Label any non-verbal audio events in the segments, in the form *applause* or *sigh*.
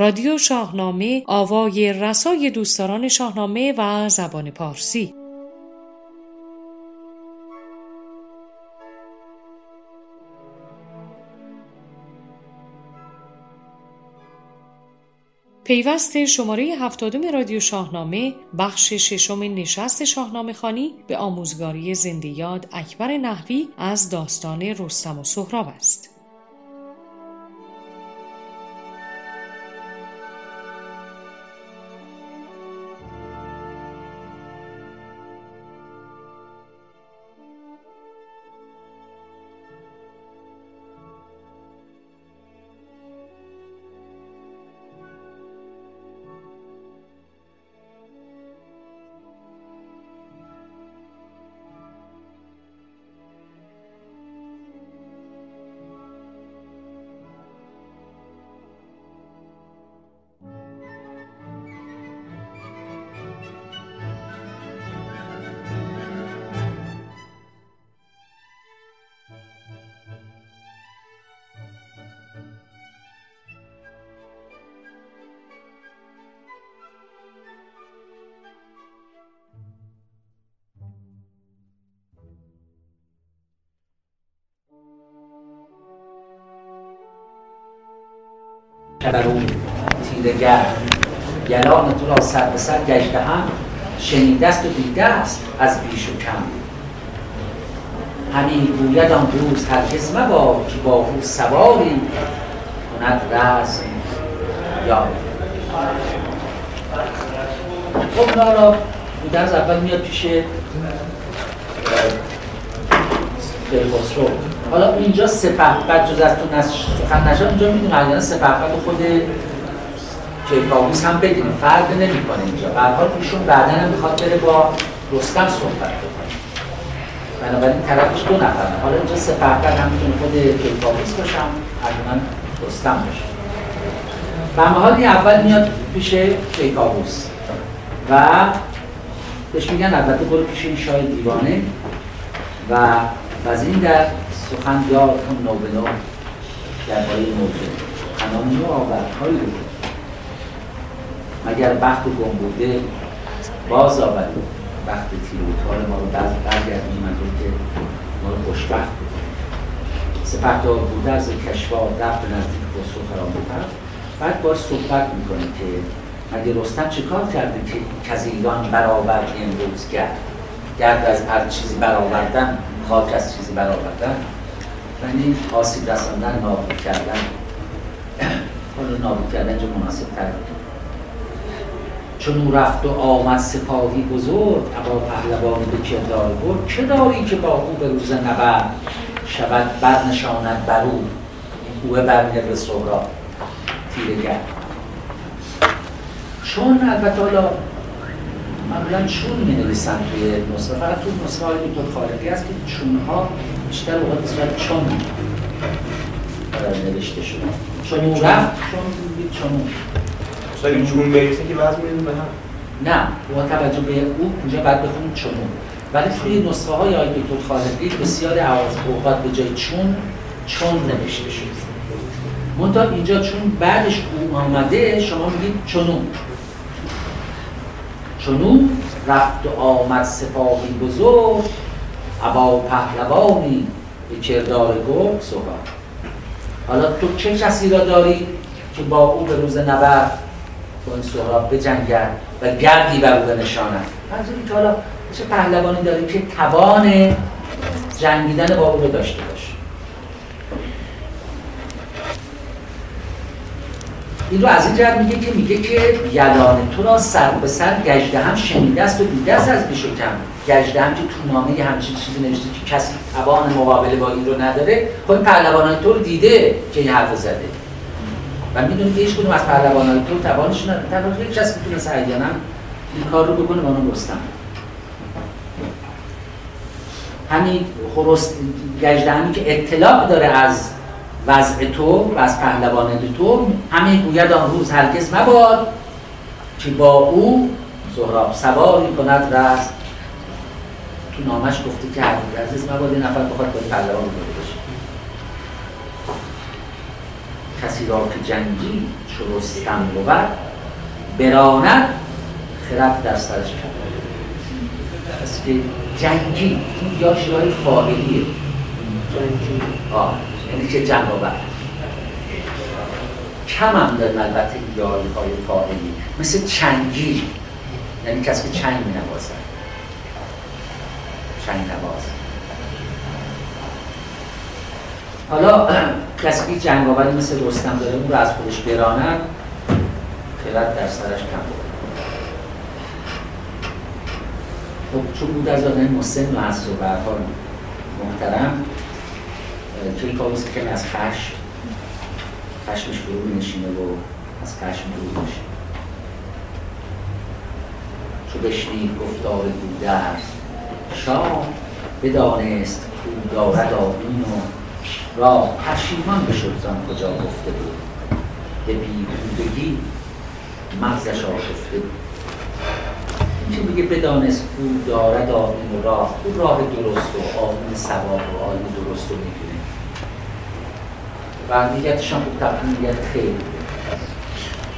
رادیو شاهنامه آوای رسای دوستداران شاهنامه و زبان پارسی پیوست شماره هفتادم رادیو شاهنامه بخش ششم نشست شاهنامه خانی به آموزگاری زنده یاد اکبر نحوی از داستان رستم و سهراب است. اون تیرگر گلان تو را سر به سر گشته هم شنیده است و دیده است از بیش و کم. همین گوید آن روز هرگز مباد که با او سواری کند رزم یا خب نارا از اول میاد پیش خسرو حالا اینجا بعد جز از تو سخن نشد اینجا می‌دونم اگر سپهبد خود کیکاووس هم بدیم. فرق نمی‌کنه اینجا. به حال ایشون بعدا هم می‌خواد بره با رستم صحبت بکنه. بنابراین طرفش دو نفر حالا اینجا سپهبد هم می‌تونه خود کیکاووس باشم من رستم باشه. و حال اول میاد پیش کیکاووس و بهش میگن البته برو پیش این شاه دیوانه. و از این در سخن یار کن نو به نو درباره موضوع. سخنان نو آوردهایی رو مگر بخت و گم بوده؟ باز آورد بخت تیروتار ما رو برگردیم از اون که ما رو خوشبخت بود سپهدار بوده از کشوار رفت نزدیک خسرو کرد بعد باز صحبت می‌کنه که مگه رستم چه کار کرده که کزیلان برآورد امروز؟ کرد گرد از هر چیزی برآوردن خاک از چیزی برآوردن؟ یعنی آسیب رساندن نابود کردن. حالا نابود کردن جو مناسب تر چون او رفت و آمد سپاهی بزرگ ابا پهلوانی به کردار برد. چه داری که با او به روز نبرد؟ شود برنشاند بر او. او برمیگرد به سهراب. تیرگر چون البته حالا معمولا چون می نویسن توی نسخه فقط تو نسخه های دکتر خالقی هست که چون ها بیشتر اوقات صورت چون نوشته شده. چون اون رفت چون چون اون چون بریسه که وزن میدون به هم. نه با توجه به او اینجا بعد بخونیم چون ولی توی نسخه های آی دکتر خالقی بسیار عوض اوقات به جای چون چون نوشته شده. منتها اینجا چون بعدش او آمده شما میگید چونون چونو رفت و آمد سپاهی بزرگ. ابا پهلوانی به کردار گرگ سهراب حالا تو چه کسی را داری که با او به روز نبرد با این سهراب بجنگد و گردی بر او بنشاند؟ منظوری که حالا چه پهلوانی داری که توان جنگیدن با او داشته باشه؟ این رو از این جهت میگه که میگه که یلان تو را سر به سر گجده هم شنیده است و دیده است از بیش گجده هم که تو نامه یه همچین چیزی نوشته که کسی توان مقابله با این رو نداره خب پهلوانان تو رو دیده که این حرف زده. و می‌دونی که هیچ از پهلوانان تو توانش نداره تنها یک کسی می‌تونه سعیانا این کار رو بکنه با اون رستم. همین خرست گجده همی که اطلاع داره از وضع تو و از پهلوان تو همه گوید آن روز هرگز مباد که با او سهراب سواری کند رست تو نامش گفته که هرگز مباد این نفر بخواد با پهلوان بوده باشه کسی را که جنگی چو رستم بود براند خرد در سرش کرد. پس که جنگی این یا شیرهای فاعلیه. جنگی. آه یعنی که جنگ آور. کم هم داریم البته یاری های فاعلی. مثل چنگی. یعنی کسی که چنگ می نوازد چنگ نواز حالا *clears throat* کسی که جنگاوری مثل رستم داره اون رو از خودش براند خیلت در سرش کم بود خب چون بود از آدم مسن و از و محترم این کاروز که از خشم خشمش فرو نشینه و از خشم فرو نشینه چو بشنید گفتار گودرز شاه بدانست کو دارد آیین و راه پشیمان بشد زان کجا گفته بود. به بیهودگی مغزش آشفته بود. چی میگه بدانست کو دارد آیین و راه؟ او راه درست و آیین سواب و آیین درست رو می‌دونه. و نیتش هم خوب تبدیل نیت خیلی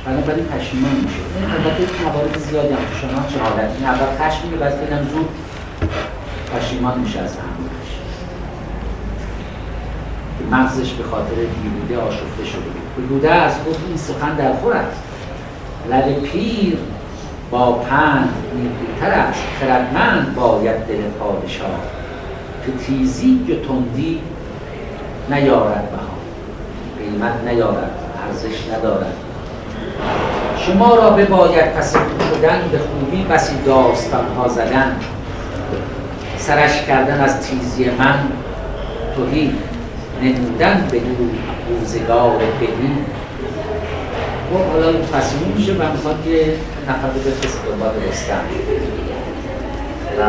بنابراین پشیمان میشه البته موارد زیادی هم شما چه حالت؟ این اول خشم میگه بعد زود پشیمان میشه از همونش که مغزش به خاطر بیهوده آشفته شده بود. بیهوده از گفت این سخن در خور است. لب پیر با پند نیکوتر است. خردمند باید دل پادشاه. که تیزی و تندی نیارد بها قیمت نیارد ارزش ندارد. شما را بباید پس شدن به خوبی بسی داستان ها زدن. سرش کردن از تیزی من توهی نمودن به روزگار بدی و خب، حالا این تصمیم میشه و می‌خواد که نفر به بفرست دنبال رستم و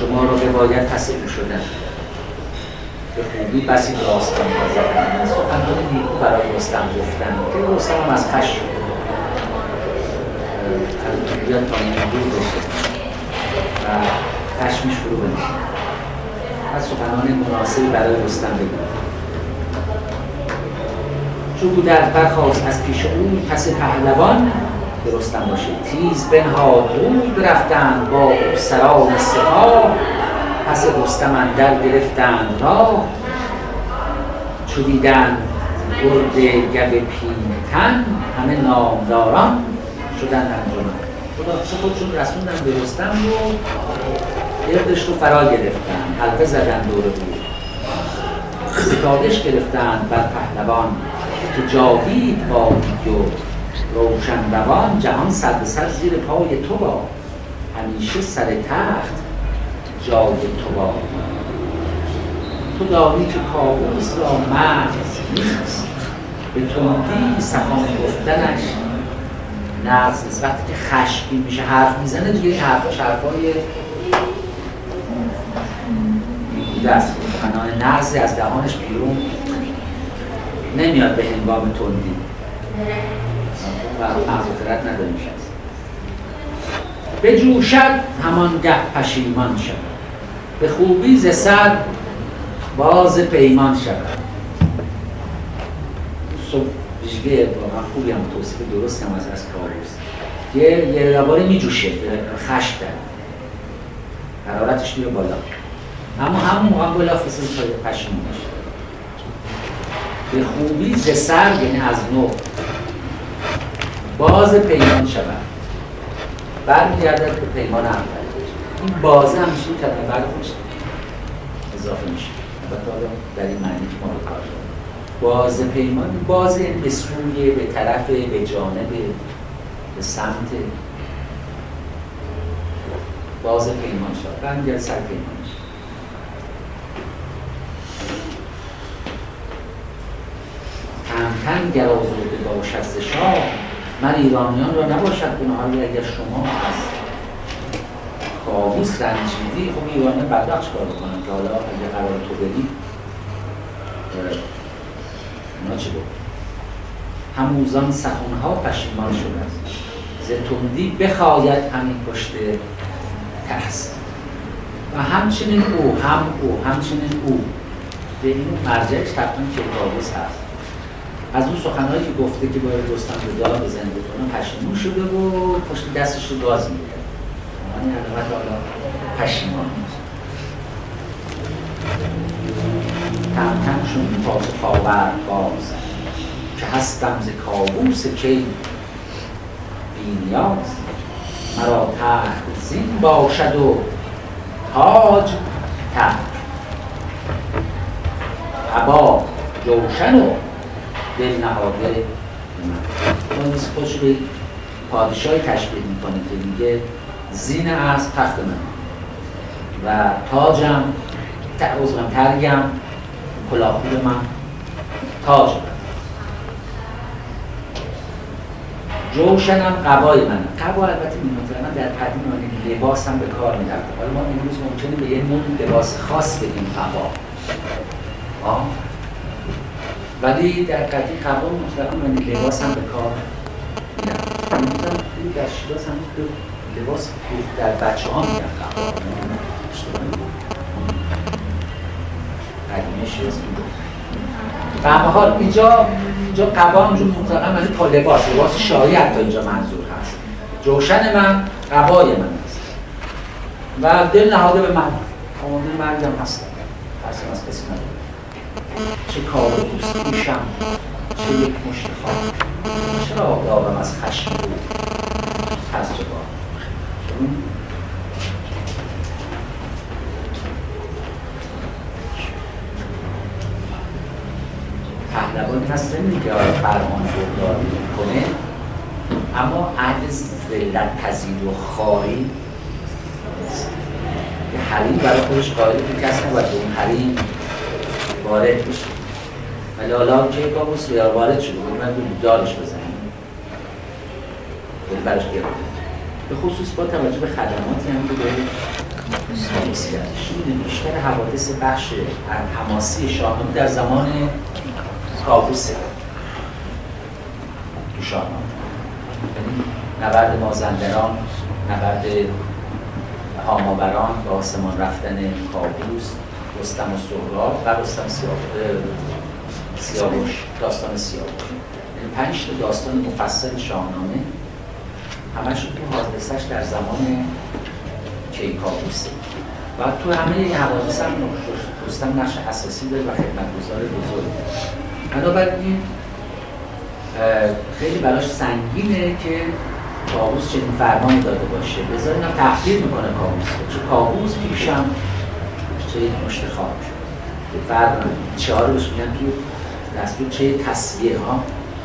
شما را به باید تصمیم شدن. به خوبی بسی داستان ها زدن سخنان نیکو برای رستم گفتن. که رستم از خشم از بیاد تا دور بشه و خشمش فرو بنشه و سخنان مناسبی برای رستم بگو چون بود از برخواست از پیش او پس پهلوان به رستم باشه. تیز بنهاد روی برفتند با سران سپاه. پس رستم در گرفتند راه. چو دیدن گرد گب پیلتن همه نامداران. شدن انجمن خدا خودشون رسوندن به رستم و گردش رو فرا گرفتن حلقه زدن دور بود ستادش گرفتن بر پهلوان. که جاوید با و روشن روان جهان سر به سر زیر پای تو با. همیشه سر تخت جای تو با. تو داری که کابوس را مرز نیست. به تندی سخن گفتنش. نرز نیست وقتی که خشکی میشه حرف می‌زنه دیگه این حرفاش حرفای بوده است سخنان نرزی از دهانش بیرون نمیاد به هنگام تندی. و مغز نداریم به جوشد همان گه پشیمان شد به خوبی ز سر باز پیمان شود. ویژگی واقعا خوبی هم توصیف درست هم از از کابوس که یه لباره می جوشه خش در حرارتش میره بالا. اما همون موقع بالا فصل پشیمان میشه به خوبی ز سر یعنی از نو باز پیمان شود. برمیگردد به پیمان اول. این بازه هم میشه کلمه بعد خودش اضافه میشه. البته در این معنی که ما رو کار باز پیمان باز به سوی به طرف به جانب به سمت. باز پیمان شد. برمیگرد سر پیمانش تن گر آزرده باشد ز شاه من ایرانیان را نباشد گناهی اگر شما از کابوس رنجیدی خب ایرانی بدبخت کار بکنن. که حالا اگه قرار تو بری اونا چی بود هموزان سخونها پشیمان شده ز تندی بخواید همین پشت ترس. و همچنین او هم او همچنین او. به این مرجعش تقریبا کتابوس هست از اون سخنهایی که گفته که باید رستم به دار بزنه بکنه پشیمون شده و پشت دستش رو گاز میده یعنی علامت حالا پشیمان کم کم شون تاز خاور باز که هستم ز کابوس کی. بینیاز مرا تحت زین باشد و تاج تحت عبا جوشن و دل نهاده. من مثل خودش به پادشاهی تشبیه می‌کنه که میگه زین از تخت من. و تاجم ترگم. کلاهخود من تاج. من جوشنم قبای من قبا البته من در قدیم من لباس هم به کار می‌رفت حالا ما امروز ممکنه به یه نوع لباس خاص بگیم قبا. ولی در قدیم قبا مطلقا من لباس هم به کار می‌رفت امروز در شیراز هم لباس در بچه ها میگن قبا قدیمه شیراز به حال اینجا اینجا قبا همجور مطلقا من پا لباس لباس شایی حتی اینجا منظور هست. جوشن من قبای من هست. و دل نهاده به من. آماده مرگم هستم. ترسم از کسی نداره چه کار دوست میشم چه یک مشت خواهد چرا دارم از خشم بود؟ تجربه پهلوانی هست که آره فرمان برداری کنه اما اهل ذلت پذیر و خواهی که حریم برای خودش قائل که کس نباید به اون حریم وارد بشه. ولی حالا که کابوس بیار وارد شده بود من بود دارش بزنیم. برش گرفت. به خصوص با توجه به خدماتی هم که به بیشتر حوادث بخش حماسی شاهنامه در زمان کابوسه تو شاهنامه یعنی نبرد مازندران نبرد هاماوران به آسمان رفتن کابوس رستم و سهراب و رستم سیاوش داستان سیاوش. یعنی پنج داستان مفصل شاهنامه. همش تو حادثش در زمان کیکاووسه و تو همه این حوادث هم رستم نقش اساسی داره و خدمتگزار بزرگ بنابراین خیلی براش سنگینه که کابوس چنین فرمانی داده باشه. بذار اینم تحقیر می‌کنه کابوس چه کابوس پیشم چه یک مشت خاک فرق چهار بهش میگن تو دستور چه تصویه ها؟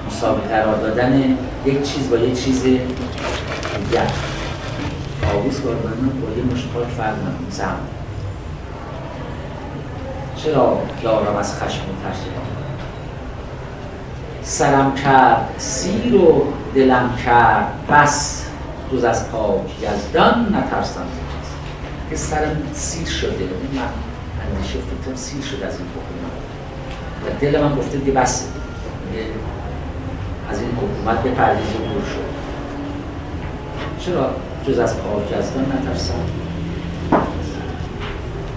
مسابقه قرار دادن یک چیز با یک چیز دیگر. کابوس با با یه مشت خاک نمی‌کنه چرا دارم از خشم و ترسیدم سرم کرد سیر و دلم کرد بس جز از پاک یزدان نترسم. که سرم سیر شده من اندیشه فکرم سیر شده از این حکومت. و دل من گفته دیگه بس. از این حکومت به پردیز و شد. چرا جز از پاک یزدان نترسم؟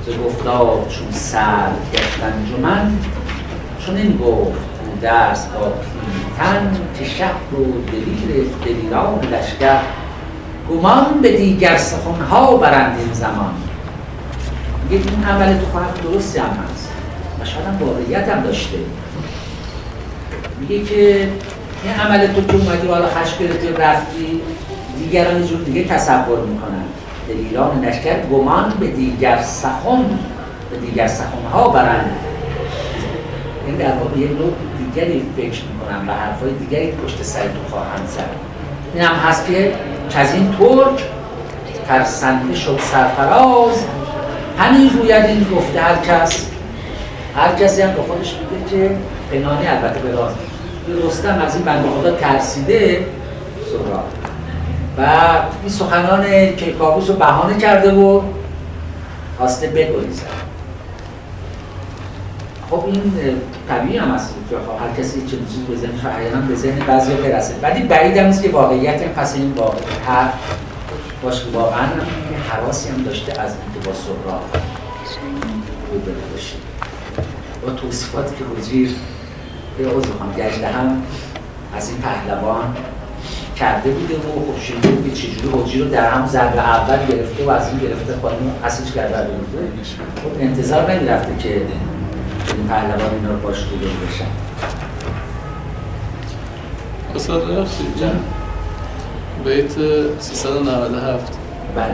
ز گفتار چون سر گشتن من چون این گفت درس با تن که شهر و دلیر دلیران لشکر گمان به دیگر سخنها برند این زمان. میگه این عمل تو خواهد درستی هم هست و شاید هم واقعیت هم داشته. میگه که این عمل تو که اومدی حالا خشم گرفتی رفتی دیگران جور دیگه تصور می‌کنن. دلیران لشکر گمان به دیگر سخن به دیگر سخنها برند. این در واقع یک نوع دیگری فکر می‌کنم و حرفای دیگری پشت سر تو خواهند زد. این هم هست که از این ترک ترسنده شد سرفراز. همین روید این گفته هر کس. هر کسی هم به خودش میگه که پنانی البته به راست رستم از این بنده خدا ترسیده سهراب. و این سخنان که کابوس رو بهانه کرده و خواسته بگریزد. خب این طبیعی هم هست که خب هر کسی چه چیز به ذهنش احیانا به ذهن بعضی برسه. ولی بعید هم که واقعیت پس این واقع حرف باشه. واقعا حراسی هم داشته از اینکه با سهراب روبرو باشه با توصیفاتی که حجیر به عضو گشته هم از این پهلوان کرده بوده و خب شده بود که چجوری حجی رو در هم ضرب اول گرفته و از این گرفته پایین اصلش کرده بوده خب انتظار نمی‌رفته که این پهلوان اینا رو باش روبرو بشن. استاد ببخشید بیت 397 بله.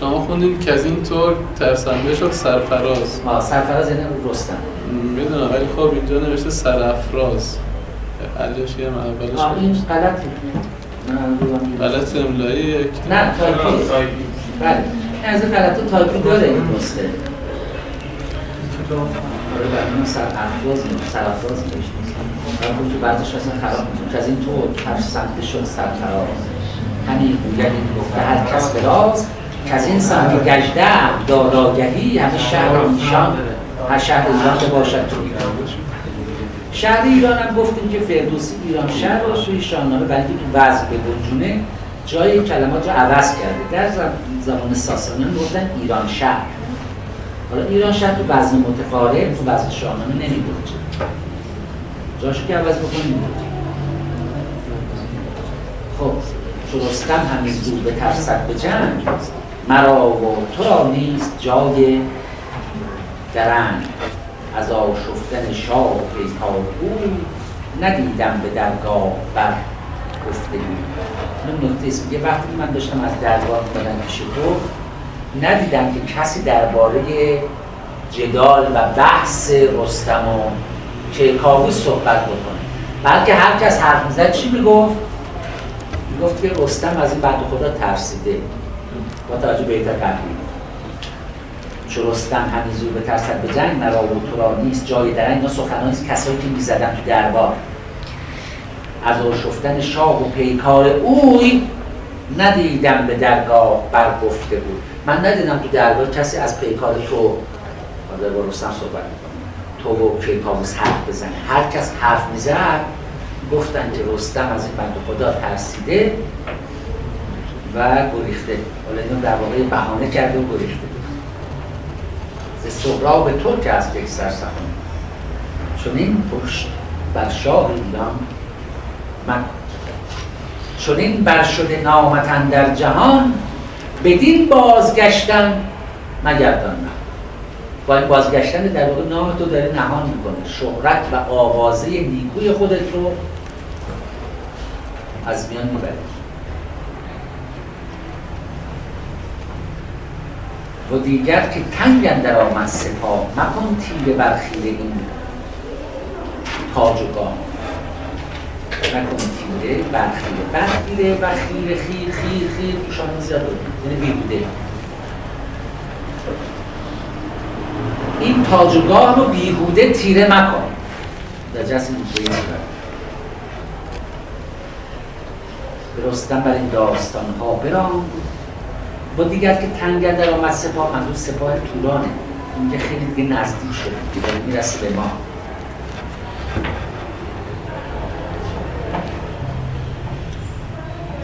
شما خوندین که از این طور ترسنده شد سرفراز. آه سرفراز یعنی رستم. می‌دونم ولی خب اینجا نوشته سرافراز. حلش یه اولش آه این غلط غلط املایی یک. نه تایپی. بله. این از این غلط تایپی داره این نسخه آره برنامه سر افراز سر افراز نوشته ولی خب تو بعدش اصلا خراب میشه که از این طور ترسنده شد سرفراز همین این گفته هر کس به راز که از این سمت گجده داراگهی همه شهر و نیشان هر شهر ایران باشد تو. ایران شهر ایران هم گفتیم که فردوسی ایران شهر رو توی شاهنامه برای تو وضع بگنجونه جای کلمات رو عوض کرده. در زمان ساسانیان گفتن ایران شهر. حالا ایران شهر تو وزن متقارب تو وزن شاهنامه نمیگنجه جاشو که عوض بکنیم. خب چو همین زود به ترسد به جنگ مرا و تو را نیست جای درنگ. از آشفتن شاه و پیکار او ندیدم به درگاه بر گفتگی این نکته است وقتی من داشتم از درگاه می‌دادم پیش تو ندیدم که کسی درباره جدال و بحث رستم و کیکاوی صحبت بکنه. بلکه هر کس حرف می‌زد چی می‌گفت؟ می‌گفت که رستم از این بند خدا ترسیده. با توجه به ایتا قبلی رستم همین زور به ترسد به جنگ مرا و تو را نیست جای درنگ اینا سخنانی کسایی که می‌زدن تو دربار. از آشفتن شاه و پیکار اوی ندیدم به درگاه برگفته بود. من ندیدم تو دربار کسی از پیکار تو حالا با رستم صحبت می‌کنم تو و کیکاووس حرف بزنه. هر کس حرف می‌زد گفتن که رستم از این بند خدا ترسیده و گریخته. حالا اینو در واقع بهانه کرده و گریخته. ز سهراب ترک از یک سرسخن چون این پشت بر شاه ایران من چون این بر شده نامتن در جهان بدین بازگشتن مگردان نه. با این بازگشتن در واقع نام تو داره نهان می‌کنه. شهرت و آوازه نیکوی خودت رو از میان می‌بره و دیگر که تنگ در آمد سپاه مکن تیره بر خیره این تاج و گاه نکن تیره بر خیره بر خیره و خیره خیر خیر خیر توشان زیاد یعنی بیهوده این تاج و گاه رو بیهوده تیره مکن. در جسم بیهوده رستم بر این داستان ها براند و دیگر که تنگ در آمد سپاه منظور سپاه تورانه. این که خیلی دیگه نزدیک شده دیگه می‌رسه به ما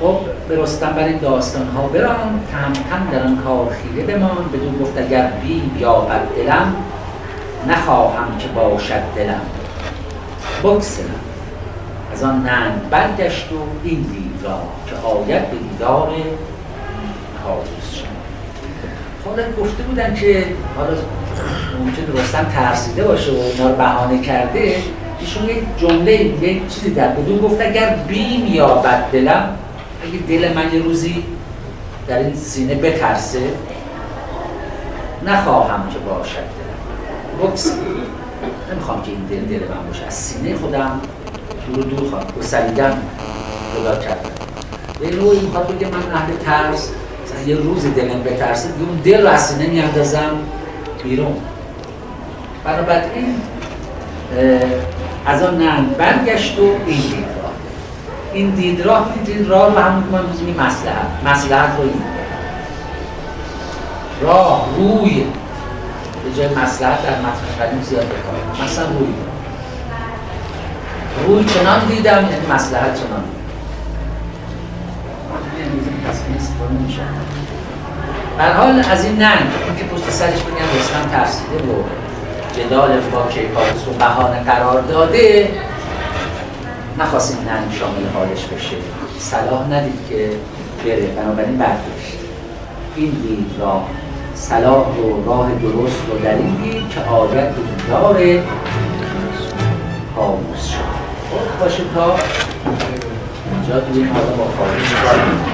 خب به رستم بر این داستان ها بران تم در آن کار خیره بمان بدون گفت اگر یا بد دلم نخواهم که باشد دلم. بگسلم. از آن ننگ برگشت و این دید را که آید به دیدار کاووس شد. حالا گفته بودن که حالا ممکن رستم ترسیده باشه و اینا رو بهانه کرده ایشون یک جمله یک چیزی در بدون گفت اگر بیم یا بد دلم اگه دل من یه روزی در این سینه بترسه نخواهم که باشد دلم. بکس. نمی‌خوام که این دل دل من باشه. از سینه خودم دور دور خواهم. گسلیدن خدا کردم. به روی می‌خواد بگه من اهل ترس مثلا یه روزی دلم بترسه دیگه اون دل رو از سینه میاندازم بیرون. بنابراین از آن ننگ برگشت و این این دید راه دید راه رو همون که من بزنیم مسلحت مسلحت رو این. راه روی. به جای مسلحت در مطلب قدیم زیاد بکنم مثلا روی. روی چنان دیدم یعنی مسلحت چنان دیدم. در حال از این ننگ این که پشت سرش بگن رستم ترسیده و جدال با کیکاووس رو بهانه قرار داده. نخواست این ننگ شامل حالش بشه. صلاح ندید که بره بنابراین برداشت این دید راه صلاح و راه درست رو در این دید که آید دار کاموس شد. خب باشه تا اینجا دیگه حالا با کاموس